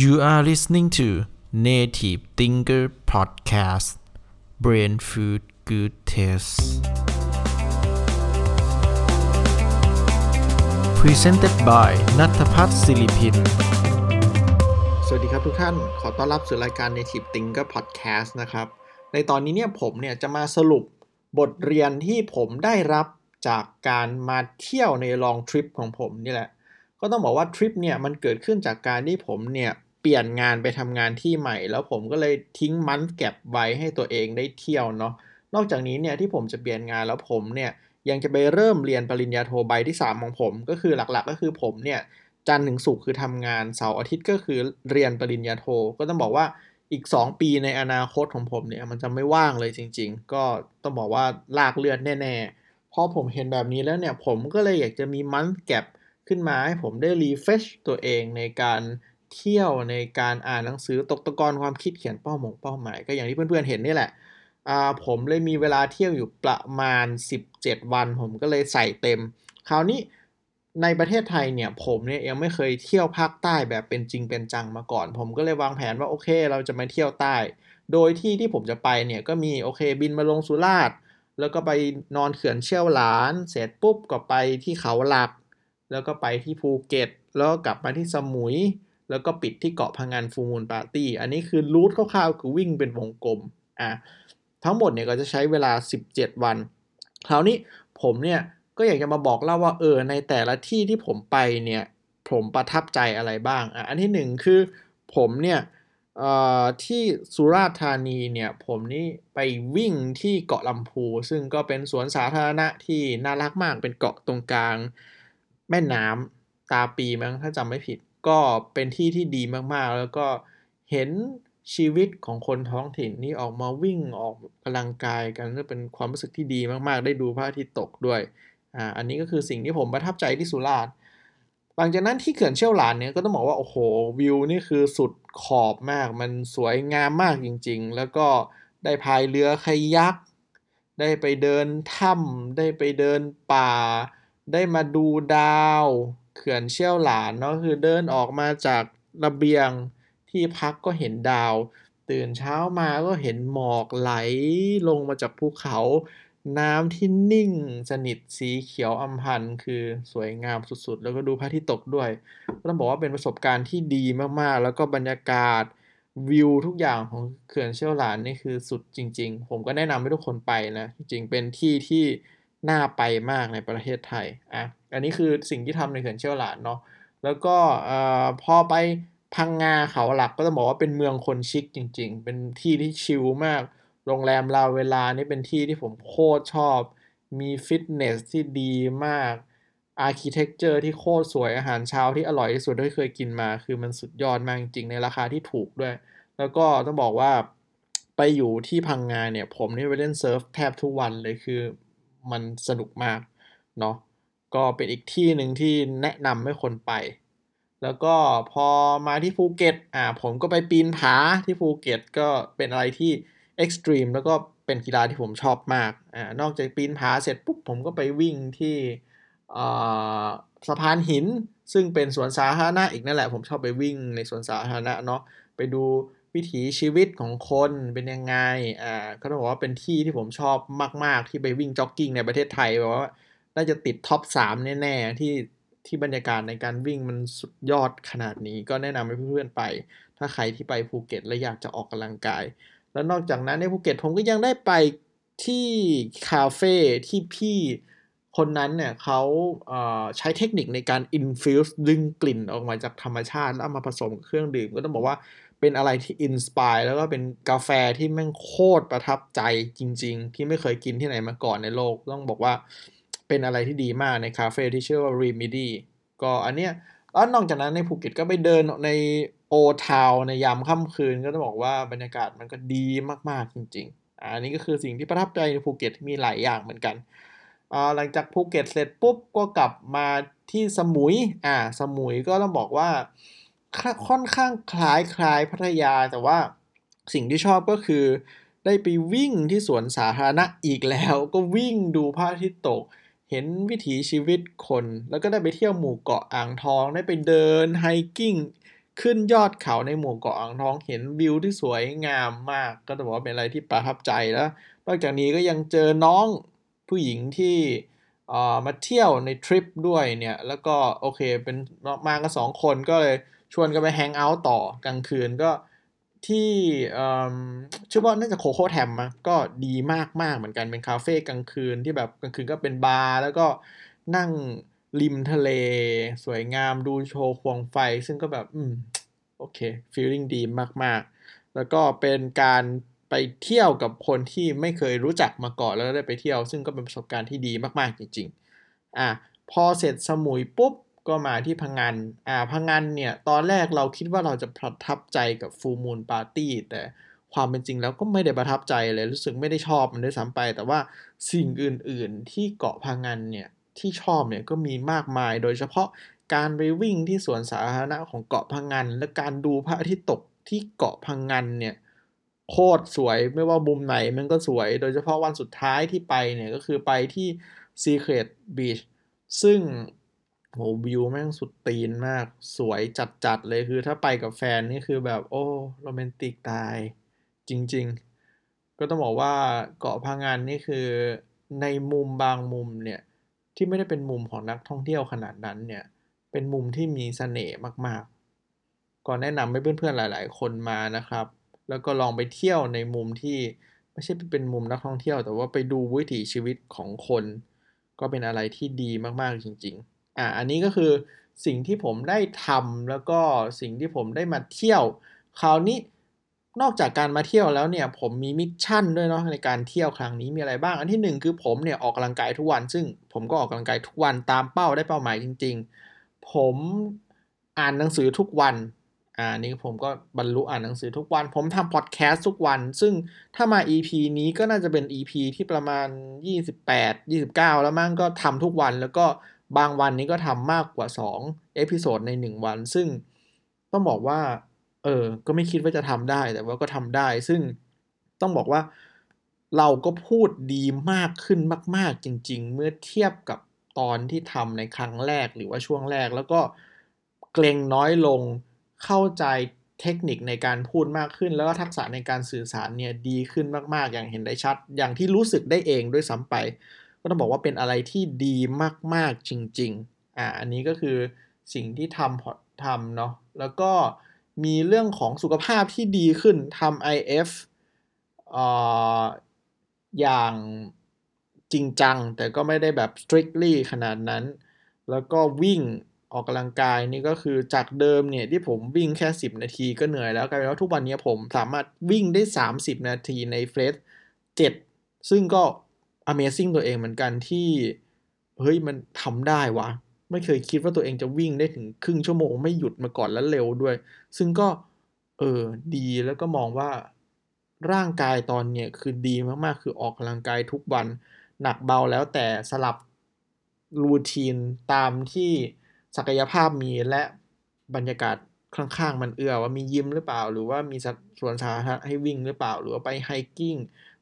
You are listening to Native Thinker Podcast Brain Food Good Taste Presented by นัทพัฒน์ศิริพิน สวัสดีครับทุกท่าน ขอต้อนรับสู่รายการ Native Thinker Podcast นะครับ ในตอนนี้เนี่ยผมเนี่ยจะมาสรุปบทเรียนที่ผมได้รับจากการมาเที่ยวในลองทริปของผมนี่แหละ ก็ต้องบอกว่าทริปเนี่ยมันเกิดขึ้นจากการที่ผมเนี่ย เปลี่ยนงานไปทำงานที่ใหม่ แล้วผมก็เลยทิ้งมันแก็บไว้ให้ตัวเองได้เที่ยวเนาะนอกจากนี้เนี่ยที่ผมจะเปลี่ยนงานแล้วผมเนี่ยยังจะไปเริ่มเรียนปริญญาโทใบที่ 3 ของผม ก็คือหลักๆ ก็คือผมเนี่ยจันทร์ถึงศุกร์คือทำงานเสาร์อาทิตย์ก็คือเรียนปริญญาโท ก็ต้องบอกว่าอีก 2 ปีในอนาคตของผมเนี่ยมันจะไม่ว่างเลยจริง ๆ ก็ต้องบอกว่าลากเลือดแน่ๆพอผมเห็นแบบนี้แล้วเนี่ยผมก็เลยอยากจะมีมันแก็บขึ้นมาให้ผมได้รีเฟชตัวเองในการ เที่ยวในการอ่านหนังสือตกตะกอนความคิดเขียนเป้าหมงเป้าหมาย ก็อย่างที่เพื่อนๆเห็นนี่แหละอ่าผมเลยมีเวลาเที่ยวอยู่ประมาณ 17 วัน ผมก็เลยใส่เต็ม คราวนี้ในประเทศไทยเนี่ยผมเนี่ยยังไม่เคยเที่ยวภาคใต้แบบเป็นจริงเป็นจังมาก่อน ผมก็เลยวางแผนว่าโอเค เราจะมาเที่ยวใต้ โดยที่ที่ผมจะไปเนี่ยก็มีโอเคบินมาลงสุราษฎร์แล้วก็ไปนอนเขื่อนเชี่ยวหลาน เสร็จปุ๊บก็ไปที่เขาหลัก แล้วก็ไปที่ภูเก็ต แล้วก็กลับมาที่สมุย แล้วก็ปิดที่เกาะพังงานฟูมูลปาร์ตี้ อันนี้คือรูทคร่าวๆ คือวิ่งเป็นวงกลม อะ ทั้งหมดเนี่ยก็จะใช้เวลา 17 วัน คราวนี้ผมเนี่ยก็อยากจะมาบอกเล่าว่าเออในแต่ละที่ที่ผมไปเนี่ยผมประทับใจอะไรบ้าง อะ อันที่หนึ่งคือผมเนี่ยที่สุราษฎร์ธานีเนี่ยผมนี่ไปวิ่งที่เกาะลำพู ซึ่งก็เป็นสวนสาธารณะที่น่ารักมากเป็นเกาะตรงกลาง แม่น้ำตาปีมั้งถ้าจำไม่ผิด ก็เป็นที่ที่ดีมากๆ แล้วก็เห็นชีวิตของคนท้องถิ่นนี่ออกมาวิ่งออกกำลังกายกันก็เป็นความรู้สึกที่ดีมากๆ ได้ดูพระอาทิตย์ตกด้วยอ่าอันนี้ก็คือสิ่งที่ผมประทับใจที่สุราษฎร์หลังจากนั้นที่เขื่อนเชี่ยวหลานเนี่ยก็ต้องบอกว่าโอ้โหวิวนี่คือสุดขอบมาก มันสวยงามมากจริง ๆ แล้วก็ได้พายเรือคายัก ได้ไปเดินถ้ำได้ไปเดินป่า ได้มาดูดาว เขื่อนเชี่ยวหลานเนาะคือเดินออกมาจากระเบียงที่พักก็เห็นดาว ตื่นเช้ามาก็เห็นหมอกไหลลงมาจากภูเขา น้ำที่นิ่งสนิทสีเขียวอำพันคือสวยงามสุดๆ แล้วก็ดูพระอาทิตย์ตกด้วยต้องบอกว่าเป็นประสบการณ์ที่ดีมากๆ แล้วก็บรรยากาศวิวทุกอย่างของเขื่อนเชี่ยวหลานนี่คือสุดจริง ๆ ผมก็แนะนำให้ทุกคนไปนะ จริงๆเป็นที่ที่ น่าไปมากในประเทศไทยอะอันนี้คือสิ่งที่ทำในเขื่อนเชี่ยวหลานเนาะแล้วก็พอไปพังงาเขาหลักก็ต้องบอกว่าเป็นเมืองคนชิคจริง ๆ เป็นที่ที่ชิลมาก โรงแรมลาเวลานี่เป็นที่ที่ผมโคตรชอบ มีฟิตเนสที่ดีมาก architecture ที่โคตรสวยอาหารเช้าที่อร่อยที่สุดที่เคยกินมา คือมันสุดยอดมากจริงๆในราคาที่ถูกด้วย แล้วก็ต้องบอกว่าไปอยู่ที่พังงาเนี่ย ผมนี่ไปเล่นเซิร์ฟแทบทุกวันเลยคือ มันสนุกมากเนาะก็เป็นอีกที่หนึ่งที่แนะนำให้คนไป แล้วก็พอมาที่ภูเก็ตอ่าผมก็ไปปีนผาที่ภูเก็ตก็เป็นอะไรที่ extreme แล้วก็เป็นกีฬาที่ผมชอบมากอ่านอกจากปีนผาเสร็จปุ๊บผมก็ไปวิ่งที่อ่าสะพานหิน ซึ่งเป็นสวนสาธารณะอีกนั่นแหละ ผมชอบไปวิ่งในสวนสาธารณะเนาะไปดู วิถีชีวิตของคนเป็นยังไง อ่าก็ต้องบอกว่าเป็นที่ที่ผมชอบมาก ๆ ที่ไปวิ่งจ็อกกิ้งในประเทศไทยบอกว่า น่าจะติด top 3 แน่ ๆ ที่ที่บรรยากาศในการวิ่งมันสุดยอดขนาดนี้ ก็แนะนำให้เพื่อนๆไป ถ้าใครที่ไปภูเก็ตและอยากจะออกกำลังกาย แล้วนอกจากนั้นในภูเก็ตผมก็ยังได้ไปที่คาเฟ่ที่พี่คนนั้นเนี่ยเขาใช้เทคนิคในการ infuse ดึงกลิ่นออกมาจากธรรมชาติ แล้วเอามาผสมเครื่องดื่ม ก็ต้องบอกว่า เป็นอะไรที่ inspire แล้วก็เป็นกาแฟที่แม่งโคตรประทับใจจริง ๆ ที่ไม่เคยกินที่ไหนมาก่อนในโลก ต้องบอกว่าเป็นอะไรที่ดีมากในคาเฟ่ที่ชื่อว่า Remedy ก็อันเนี้ยแล้วนอกจากนั้นในภูเก็ตก็ไปเดินในโอทาวในยามค่ำคืนก็ต้องบอกว่าบรรยากาศมันก็ดีมากๆจริงๆ อันนี้ก็คือสิ่งที่ประทับใจในภูเก็ตมีหลายอย่างเหมือนกันหลังจากภูเก็ตเสร็จปุ๊บก็กลับมาที่สมุยอ่าสมุยก็ต้องบอกว่า ค่อนข้างคล้ายคล้ายพัทยา แต่ว่าสิ่งที่ชอบก็คือ ได้ไปวิ่งที่สวนสาธารณะอีกแล้ว ก็วิ่งดูพระอาทิตย์ตก เห็นวิถีชีวิตคน แล้วก็ได้ไปเที่ยวหมู่เกาะอ่างทอง ได้ไปเดินไฮกิ้งขึ้นยอดเขาในหมู่เกาะอ่างทองเห็นวิวที่สวยงามมาก ก็ต้องบอกว่าเป็นอะไรที่ประทับใจแล้ว นอกจากนี้ก็ยังเจอน้องผู้หญิงที่มาเที่ยวในทริปด้วยเนี่ย แล้วก็โอเคเป็นมากันสองคนก็เลย ชวนกันไปแฮงเอาท์ต่อกลางคืนก็ที่ชื่อว่าน่าจะโคโค่แทมมก็ดีมากมากเหมือนกันเป็นคาเฟ่กลางคืนที่แบบกลางคืนก็เป็นบาร์แล้วก็นั่งริมทะเล สวยงามดูโชว์ควงไฟ ซึ่งก็แบบอืมโอเค feeling ดีมากๆ แล้วก็เป็นการไปเที่ยวกับคนที่ไม่เคยรู้จักมาก่อนแล้วได้ไปเที่ยว ซึ่งก็เป็นประสบการณ์ที่ดีมากๆจริง ๆ อะพอเสร็จสมุยปุ๊บ ก็มาที่พังงานอ่าพังงานเนี่ย ตอนแรกเราคิดว่าเราจะประทับใจกับ Full Moon Party แต่ความเป็นจริงแล้วก็ไม่ได้ประทับใจเลย รู้สึกไม่ได้ชอบมันด้วยซ้ำไป แต่ว่าสิ่งอื่น ๆ ที่เกาะพังงานเนี่ยที่ชอบเนี่ยก็มีมากมาย โดยเฉพาะการไปวิ่งที่สวนสาธารณะของเกาะพังงานและการดูพระอาทิตย์ตกที่เกาะพังงานเนี่ยโคตรสวยไม่ว่ามุมไหนมันก็สวย โดยเฉพาะวันสุดท้ายที่ไปเนี่ยก็คือไปที่ Secret Beach ซึ่ง โหวิวแม่งสุดตีนมาก สวยจัดๆ เลยคือถ้าไปกับแฟนนี่คือแบบโอ้โรแมนติกตาย จริงๆ ก็ต้องบอกว่าเกาะพังงานนี่คือในมุมบางมุมเนี่ย ที่ไม่ได้เป็นมุมของนักท่องเที่ยวขนาดนั้นเนี่ย เป็นมุมที่มีเสน่ห์มากๆก่อนแนะนำให้เพื่อนๆหลาย ๆ คนมานะครับ แล้วก็ลองไปเที่ยวในมุมที่ไม่ใช่เป็นมุมนักท่องเที่ยว แต่ว่าไปดูวิถีชีวิตของคน ก็เป็นอะไรที่ดีมากๆจริง ๆ อะอันนี้ก็คือสิ่งที่ผมได้ทำแล้วก็สิ่งที่ผมได้มาเที่ยว คราวนี้นอกจากการมาเที่ยวแล้วเนี่ยผมมี mission ด้วยเนาะในการเที่ยวครั้งนี้มีอะไรบ้าง อันที่ 1 คือผมเนี่ยออกกำลังกายทุกวัน ซึ่งผมก็ออกกำลังกายทุกวันตามเป้าได้เป้าหมายจริง ๆ ผมอ่านหนังสือทุกวันอ่านี่ผมก็บรรลุอ่านหนังสือทุกวัน ผมทำพอดแคสต์ทุกวัน ซึ่งถ้ามา EP นี้ก็น่าจะเป็น EP ที่ประมาณ 28 29 แล้วมั่งก็ทำทุกวันแล้วก็ บางวันนี้ก็ทำมากกว่า2 episode ใน 1 วัน ซึ่งต้องบอกว่า เออ ก็ไม่คิดว่าจะทำได้ แต่ว่าก็ทำได้ ซึ่งต้องบอกว่าเราก็พูดดีมากขึ้นมาก ๆ จริง ๆ เมื่อเทียบกับตอนที่ทำในครั้งแรกหรือว่าช่วงแรก แล้วก็เกร็งน้อยลงเข้าใจเทคนิคในการพูดมากขึ้น แล้วก็ทักษะในการสื่อสารเนี่ยดีขึ้นมาก ๆ อย่างเห็นได้ชัด อย่างที่รู้สึกได้เองด้วยซ้ำไป ก็ต้องบอกว่าเป็นอะไรที่ดีมาก ๆ จริง ๆ อ่า อันนี้ก็คือสิ่งที่ทำทำเนาะ แล้วก็มีเรื่องของสุขภาพที่ดีขึ้นทำ IF ออย่างจริงจัง แต่ก็ไม่ได้แบบ strictly ขนาดนั้น แล้วก็วิ่งออกกำลังกายนี่ก็คือจากเดิมเนี่ยที่ผมวิ่งแค่ 10 นาทีก็เหนื่อยแล้วกลายเป็นว่าทุกวันนี้ผมสามารถวิ่งได้ 30 นาทีในเฟส7ซึ่งก็ Amazing ตัวเองเหมือนกันที่ เฮ้ยมันทำได้วะ ไม่เคยคิดว่าตัวเองจะวิ่งได้ถึงครึ่งชั่วโมงไม่หยุดมาก่อนแล้วเร็วด้วย ซึ่งก็ เออดีแล้วก็มองว่าร่างกายตอนเนี้ยคือดีมากๆ คือออกกำลังกายทุกวัน หนักเบาแล้วแต่สลับ routine ตามที่ศักยภาพมีและบรรยากาศข้างๆ มันเอื้อว่ามียิมหรือเปล่า หรือว่ามีสวนสาธารณะให้วิ่งหรือเปล่า หรือว่าไป hiking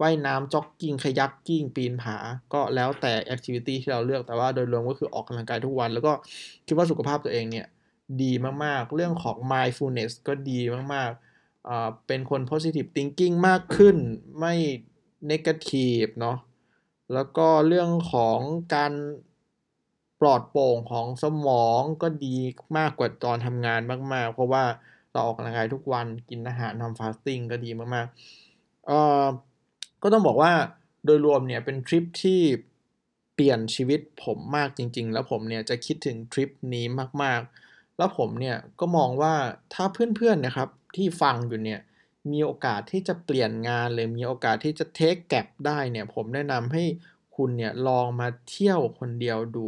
ว่ายน้ำจ็อกกิ้ง kayaking ปีนผา ก็แล้วแต่ activity ที่เราเลือก แต่ว่าโดยรวมก็คือออกกำลังกายทุกวัน แล้วก็คิดว่าสุขภาพตัวเองเนี่ยดีมากๆ เรื่องของ mindfulness ก็ดีมากๆ เป็นคน positive thinking มากขึ้น ไม่ negative เนาะ แล้วก็เรื่องของการปลอดโปร่งของสมองก็ดีมากกว่าตอนทำงานมากๆ เพราะว่าเราออกกำลังกายทุกวัน กินอาหารทำฟาสติ้งก็ดีมากๆเอ่อ ก็ต้องบอกว่าโดยรวมเนี่ยเป็นทริปที่เปลี่ยนชีวิตผมมากจริง ๆ แล้วผมเนี่ยจะคิดถึงทริปนี้มากๆ แล้วผมเนี่ยก็มองว่าถ้าเพื่อนๆนะครับที่ฟังอยู่เนี่ยมีโอกาสที่จะเปลี่ยนงานเลยมีโอกาสที่จะเทคแก็บได้เนี่ยผมแนะนำให้คุณเนี่ยลองมาเที่ยวคนเดียวดู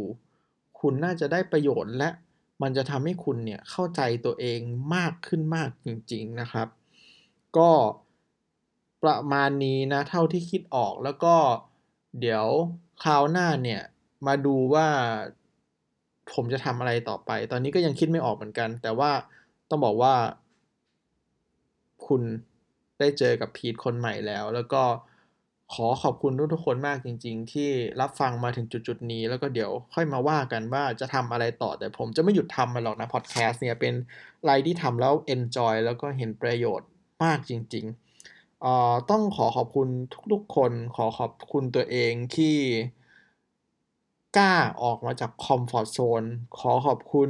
คุณน่าจะได้ประโยชน์และมันจะทำให้คุณเนี่ยเข้าใจตัวเองมากขึ้นมากจริง ๆนะครับ ก็ ประมาณนี้นะ เท่าที่คิดออกแล้วก็เดี๋ยวคราวหน้าเนี่ย มาดูว่าผมจะทำอะไรต่อไป ตอนนี้ก็ยังคิดไม่ออกเหมือนกัน แต่ว่าต้องบอกว่า คุณได้เจอกับพีทคนใหม่แล้ว แล้วก็ขอขอบคุณทุกๆคนมากจริง ๆ ที่รับฟังมาถึงจุดๆนี้ แล้วก็เดี๋ยวค่อยมาว่ากันว่าจะทำอะไรต่อ แต่ผมจะไม่หยุดทำมันหรอกนะพอดแคสต์เนี่ยเป็นอะไรที่ทำแล้ว enjoy แล้วก็เห็นประโยชน์มากจริง ๆ เอ่อต้องขอขอบคุณทุกๆ คน ขอขอบคุณตัวเองที่กล้าออกมาจากคอมฟอร์ทโซน ขอขอบคุณ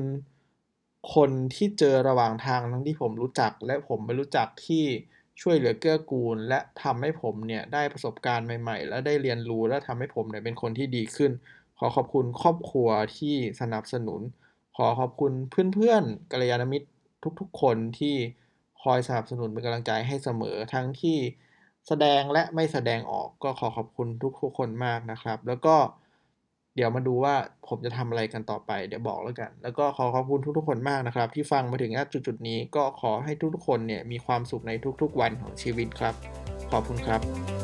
คนที่เจอระหว่างทางทั้งที่ผมรู้จัก และผมไม่รู้จักที่ช่วยเหลือเกื้อกูล และทำให้ผมเนี่ยได้ประสบการณ์ใหม่ๆ และได้เรียนรู้และทำให้ผมเนี่ยเป็นคนที่ดีขึ้น ขอขอบคุณครอบครัวที่สนับสนุน ขอขอบคุณเพื่อนๆกัลยาณมิตรทุกๆ คนที่ คอยสนับสนุนเป็นกำลังใจให้เสมอทั้งที่แสดงและไม่แสดงออกก็ขอขอบคุณทุกๆคนมากนะครับ แล้วก็เดี๋ยวมาดูว่าผมจะทำอะไรกันต่อไปเดี๋ยวบอกแล้วกัน แล้วก็ขอขอบคุณทุกๆคนมากนะครับ ที่ฟังมาถึงณจุดๆนี้ก็ขอให้ทุกๆคนเนี่ยมีความสุขในทุกๆวันของชีวิตครับ ขอบคุณครับ